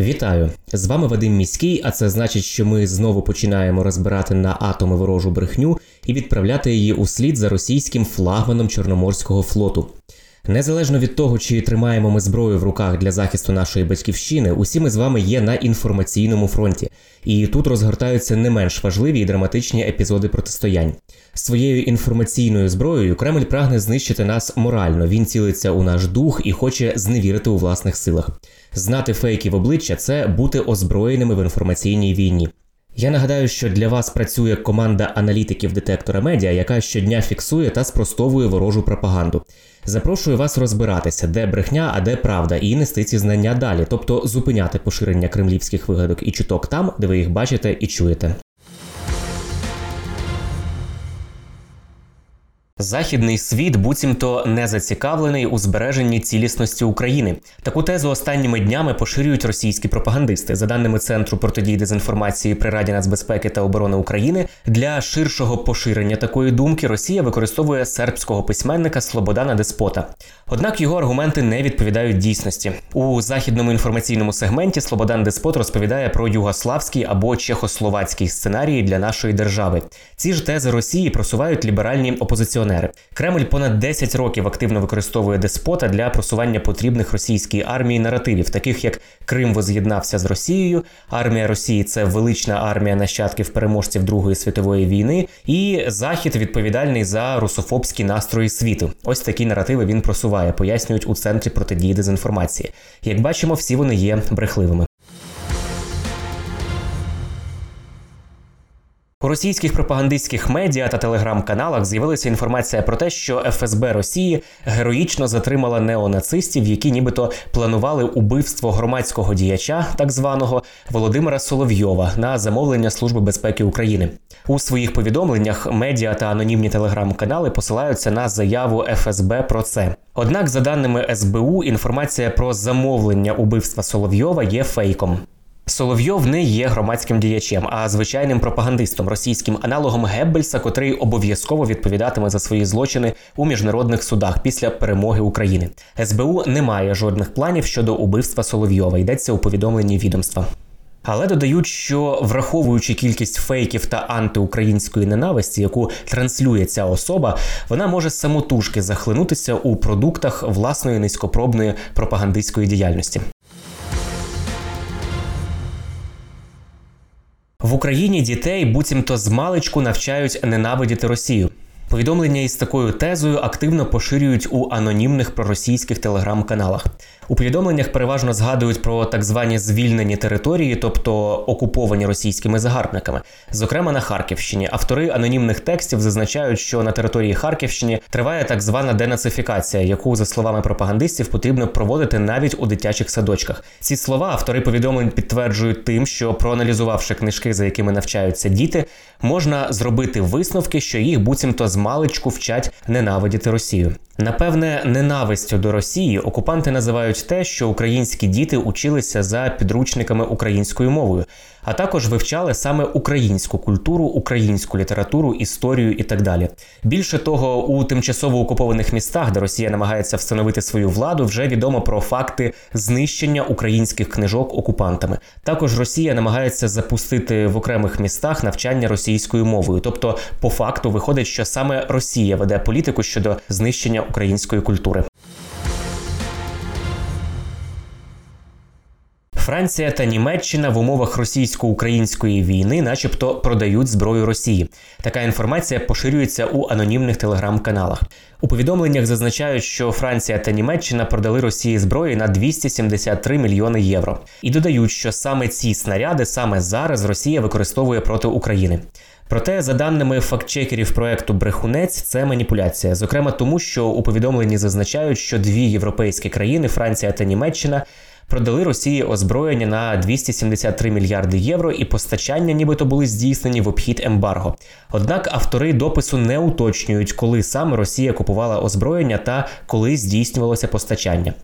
Вітаю! З вами Вадим Міський, а це значить, що ми знову починаємо розбирати на атоми ворожу брехню і відправляти її у слід за російським флагманом Чорноморського флоту. Незалежно від того, чи тримаємо ми зброю в руках для захисту нашої батьківщини, усі ми з вами є на інформаційному фронті, і тут розгортаються не менш важливі і драматичні епізоди протистоянь. Своєю інформаційною зброєю Кремль прагне знищити нас морально. Він цілиться у наш дух і хоче зневірити у власних силах. Знати фейки в обличчя це бути озброєними в інформаційній війні. Я нагадаю, що для вас працює команда аналітиків детектора медіа, яка щодня фіксує та спростовує ворожу пропаганду. Запрошую вас розбиратися, де брехня, а де правда, і нести ці знання далі, тобто зупиняти поширення кремлівських вигадок і чуток там, де ви їх бачите і чуєте. Західний світ буцімто не зацікавлений у збереженні цілісності України. Таку тезу останніми днями поширюють російські пропагандисти. За даними Центру протидії дезінформації при Раді нацбезпеки та оборони України, для ширшого поширення такої думки Росія використовує сербського письменника Слободана Деспота. Однак його аргументи не відповідають дійсності. У західному інформаційному сегменті Слободан Деспот розповідає про югославський або чехословацький сценарії для нашої держави. Ці ж тези Росії просувають ліберальні опозиціонери. Кремль понад 10 років активно використовує деспота для просування потрібних російській армії наративів, таких як Крим воз'єднався з Росією, армія Росії це велична армія нащадків переможців Другої світової війни, і Захід відповідальний за русофобські настрої світу. Ось такі наративи він просуває, пояснюють у центрі протидії дезінформації. Як бачимо, всі вони є брехливими. У російських пропагандистських медіа та телеграм-каналах з'явилася інформація про те, що ФСБ Росії героїчно затримала неонацистів, які нібито планували убивство громадського діяча, так званого Володимира Соловйова, на замовлення Служби безпеки України. У своїх повідомленнях медіа та анонімні телеграм-канали посилаються на заяву ФСБ про це. Однак, за даними СБУ, інформація про замовлення убивства Соловйова є фейком. Соловйов не є громадським діячем, а звичайним пропагандистом, російським аналогом Геббельса, котрий обов'язково відповідатиме за свої злочини у міжнародних судах після перемоги України. СБУ не має жодних планів щодо убивства Соловйова. Йдеться у повідомленні відомства. Але додають, що враховуючи кількість фейків та антиукраїнської ненависті, яку транслює ця особа, вона може самотужки захлинутися у продуктах власної низькопробної пропагандистської діяльності. Україні дітей буцімто з маличку навчають ненавидіти Росію. Повідомлення із такою тезою активно поширюють у анонімних проросійських телеграм-каналах. У повідомленнях переважно згадують про так звані звільнені території, тобто окуповані російськими загарбниками. Зокрема, на Харківщині автори анонімних текстів зазначають, що на території Харківщини триває так звана денацифікація, яку, за словами пропагандистів, потрібно проводити навіть у дитячих садочках. Ці слова автори повідомлень підтверджують тим, що проаналізувавши книжки, за якими навчаються діти, можна зробити висновки, що їх буцімто з маличку вчать ненавидіти Росію. Напевне, ненавистю до Росії окупанти називають те, що українські діти училися за підручниками українською мовою, а також вивчали саме українську культуру, українську літературу, історію і так далі. Більше того, у тимчасово окупованих містах, де Росія намагається встановити свою владу, вже відомо про факти знищення українських книжок окупантами. Також Росія намагається запустити в окремих містах навчання російською мовою. Тобто, по факту виходить, що саме Росія веде політику щодо знищення української культури. Франція та Німеччина в умовах російсько-української війни, начебто, продають зброю Росії. Така інформація поширюється у анонімних телеграм-каналах. У повідомленнях зазначають, що Франція та Німеччина продали Росії зброї на 273 мільйони євро, і додають, що саме ці снаряди саме зараз Росія використовує проти України. Проте, за даними фактчекерів проекту Брехунець, це маніпуляція, зокрема тому, що у повідомленні зазначають, що дві європейські країни Франція та Німеччина продали Росії озброєння на 273 мільярди євро, і постачання, нібито були здійснені в обхід ембарго. Однак автори допису не уточнюють, коли саме Росія купувала озброєння та коли здійснювалося постачання.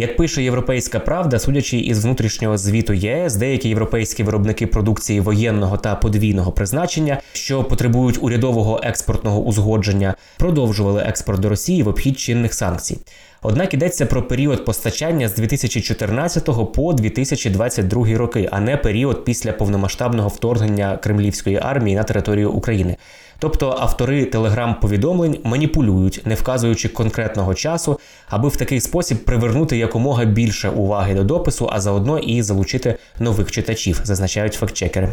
Як пише Європейська Правда, судячи із внутрішнього звіту ЄС, деякі європейські виробники продукції воєнного та подвійного призначення, що потребують урядового експортного узгодження, продовжували експорт до Росії в обхід чинних санкцій. Однак йдеться про період постачання з 2014 по 2022 роки, а не період після повномасштабного вторгнення кремлівської армії на територію України. Тобто автори телеграм-повідомлень маніпулюють, не вказуючи конкретного часу, аби в такий спосіб привернути якомога більше уваги до допису, а заодно і залучити нових читачів, зазначають фактчекери.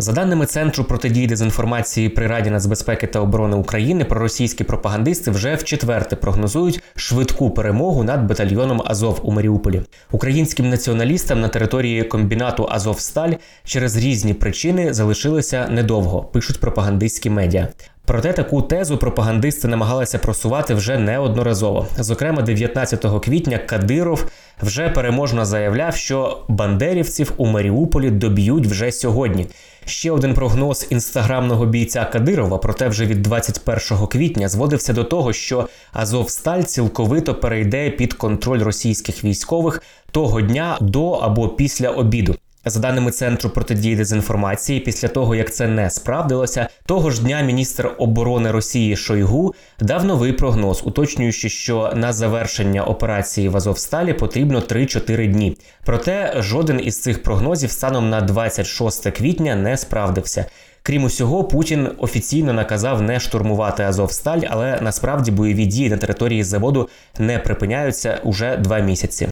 За даними Центру протидії дезінформації при Раді нацбезпеки та оборони України, проросійські пропагандисти вже в четверте прогнозують швидку перемогу над батальйоном Азов у Маріуполі. Українським націоналістам на території комбінату Азовсталь через різні причини залишилося недовго, пишуть пропагандистські медіа. Проте таку тезу пропагандисти намагалися просувати вже неодноразово. Зокрема, 19 квітня Кадиров вже переможно заявляв, що бандерівців у Маріуполі доб'ють вже сьогодні. Ще один прогноз інстаграмного бійця Кадирова, проте вже від 21 квітня зводився до того, що Азовсталь цілковито перейде під контроль російських військових того дня до або після обіду. За даними центру протидії дезінформації, після того як це не справдилося, того ж дня міністр оборони Росії Шойгу дав новий прогноз, уточнюючи, що на завершення операції в Азовсталі потрібно 3-4 дні. Проте жоден із цих прогнозів станом на 26 квітня не справдився. Крім усього, Путін офіційно наказав не штурмувати Азовсталь, але насправді бойові дії на території заводу не припиняються уже два місяці.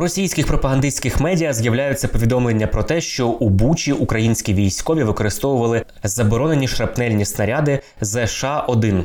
Російських пропагандистських медіа з'являються повідомлення про те, що у Бучі українські військові використовували заборонені шрапнельні снаряди ЗШ-1.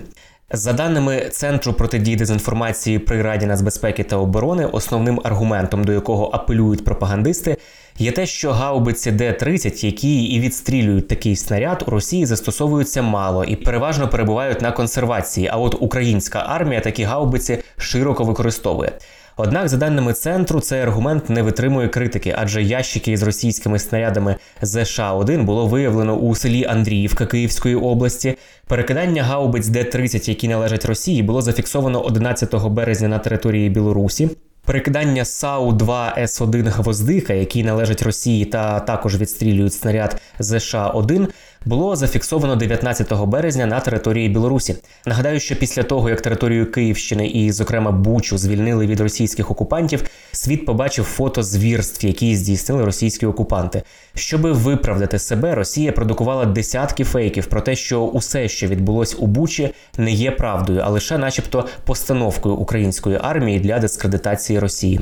За даними Центру протидії дезінформації при Раді нацбезпеки та оборони, основним аргументом, до якого апелюють пропагандисти, є те, що гаубиці Д-30, які і відстрілюють такий снаряд, у Росії застосовуються мало і переважно перебувають на консервації. А от українська армія такі гаубиці широко використовує. Однак, за даними центру, цей аргумент не витримує критики, адже ящики із російськими снарядами ЗШ-1 було виявлено у селі Андріївка Київської області. Перекидання гаубиць Д-30, які належать Росії, було зафіксовано 11 березня на території Білорусі. Перекидання САУ-2 С1 Гвоздика, який належить Росії та також відстрілюють снаряд ЗШ-1, було зафіксовано 19 березня на території Білорусі. Нагадаю, що після того, як територію Київщини і, зокрема, Бучу звільнили від російських окупантів, світ побачив фото звірств, які здійснили російські окупанти. Щоби виправдати себе, Росія продукувала десятки фейків про те, що усе, що відбулось у Бучі, не є правдою, а лише, начебто, постановкою української армії для дискредитації Росії.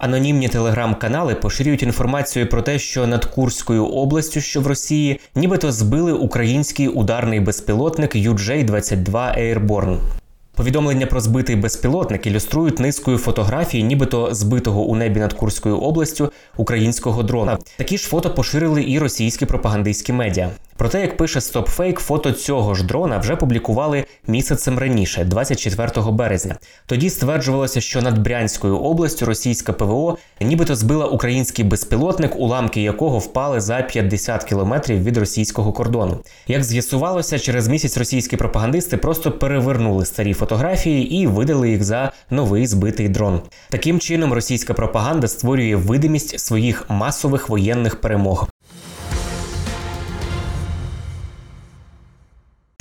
Анонімні телеграм-канали поширюють інформацію про те, що над Курською областю, що в Росії, нібито збили український ударний безпілотник UJ-22 Airborne. Повідомлення про збитий безпілотник ілюструють низкою фотографій, нібито збитого у небі над Курською областю українського дрона. Такі ж фото поширили і російські пропагандистські медіа. Проте, як пише StopFake, фото цього ж дрона вже публікували місяцем раніше, 24 березня. Тоді стверджувалося, що над Брянською областю російська ПВО нібито збила український безпілотник, уламки якого впали за 50 кілометрів від російського кордону. Як з'ясувалося, через місяць російські пропагандисти просто перевернули старі фотографії і видали їх за новий збитий дрон. Таким чином, російська пропаганда створює видимість своїх масових воєнних перемог.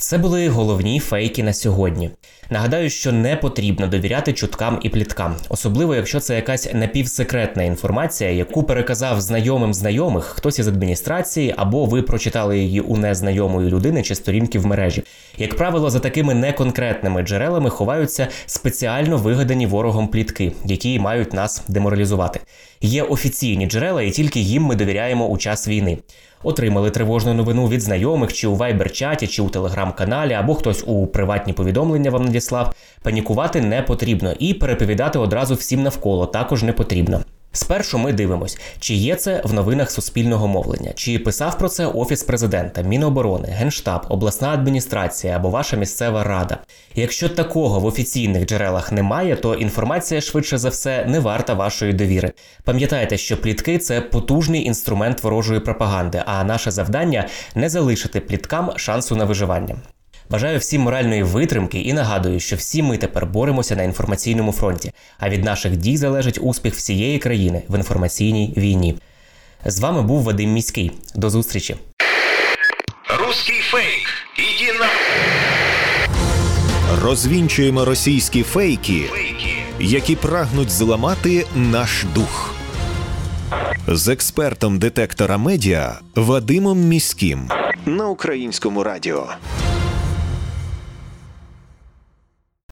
Це були головні фейки на сьогодні. Нагадаю, що не потрібно довіряти чуткам і пліткам, особливо якщо це якась напівсекретна інформація, яку переказав знайомим знайомих хтось із адміністрації, або ви прочитали її у незнайомої людини чи сторінки в мережі. Як правило, за такими неконкретними джерелами ховаються спеціально вигадані ворогом плітки, які мають нас деморалізувати. Є офіційні джерела, і тільки їм ми довіряємо у час війни отримали тривожну новину від знайомих, чи у вайбер-чаті, чи у телеграм-каналі, або хтось у приватні повідомлення вам надіслав. Панікувати не потрібно і переповідати одразу всім навколо також не потрібно. Спершу ми дивимось, чи є це в новинах суспільного мовлення, чи писав про це офіс президента, Міноборони, Генштаб, обласна адміністрація або ваша місцева рада. Якщо такого в офіційних джерелах немає, то інформація швидше за все не варта вашої довіри. Пам'ятайте, що плітки це потужний інструмент ворожої пропаганди, а наше завдання не залишити пліткам шансу на виживання. Бажаю всім моральної витримки і нагадую, що всі ми тепер боремося на інформаційному фронті, а від наших дій залежить успіх всієї країни в інформаційній війні. З вами був Вадим Міський. До зустрічі. Русский фейк. Иди на... Розвінчуємо російські фейки, Фейки. які прагнуть зламати наш дух. З експертом детектора медіа Вадимом Міським на українському радіо.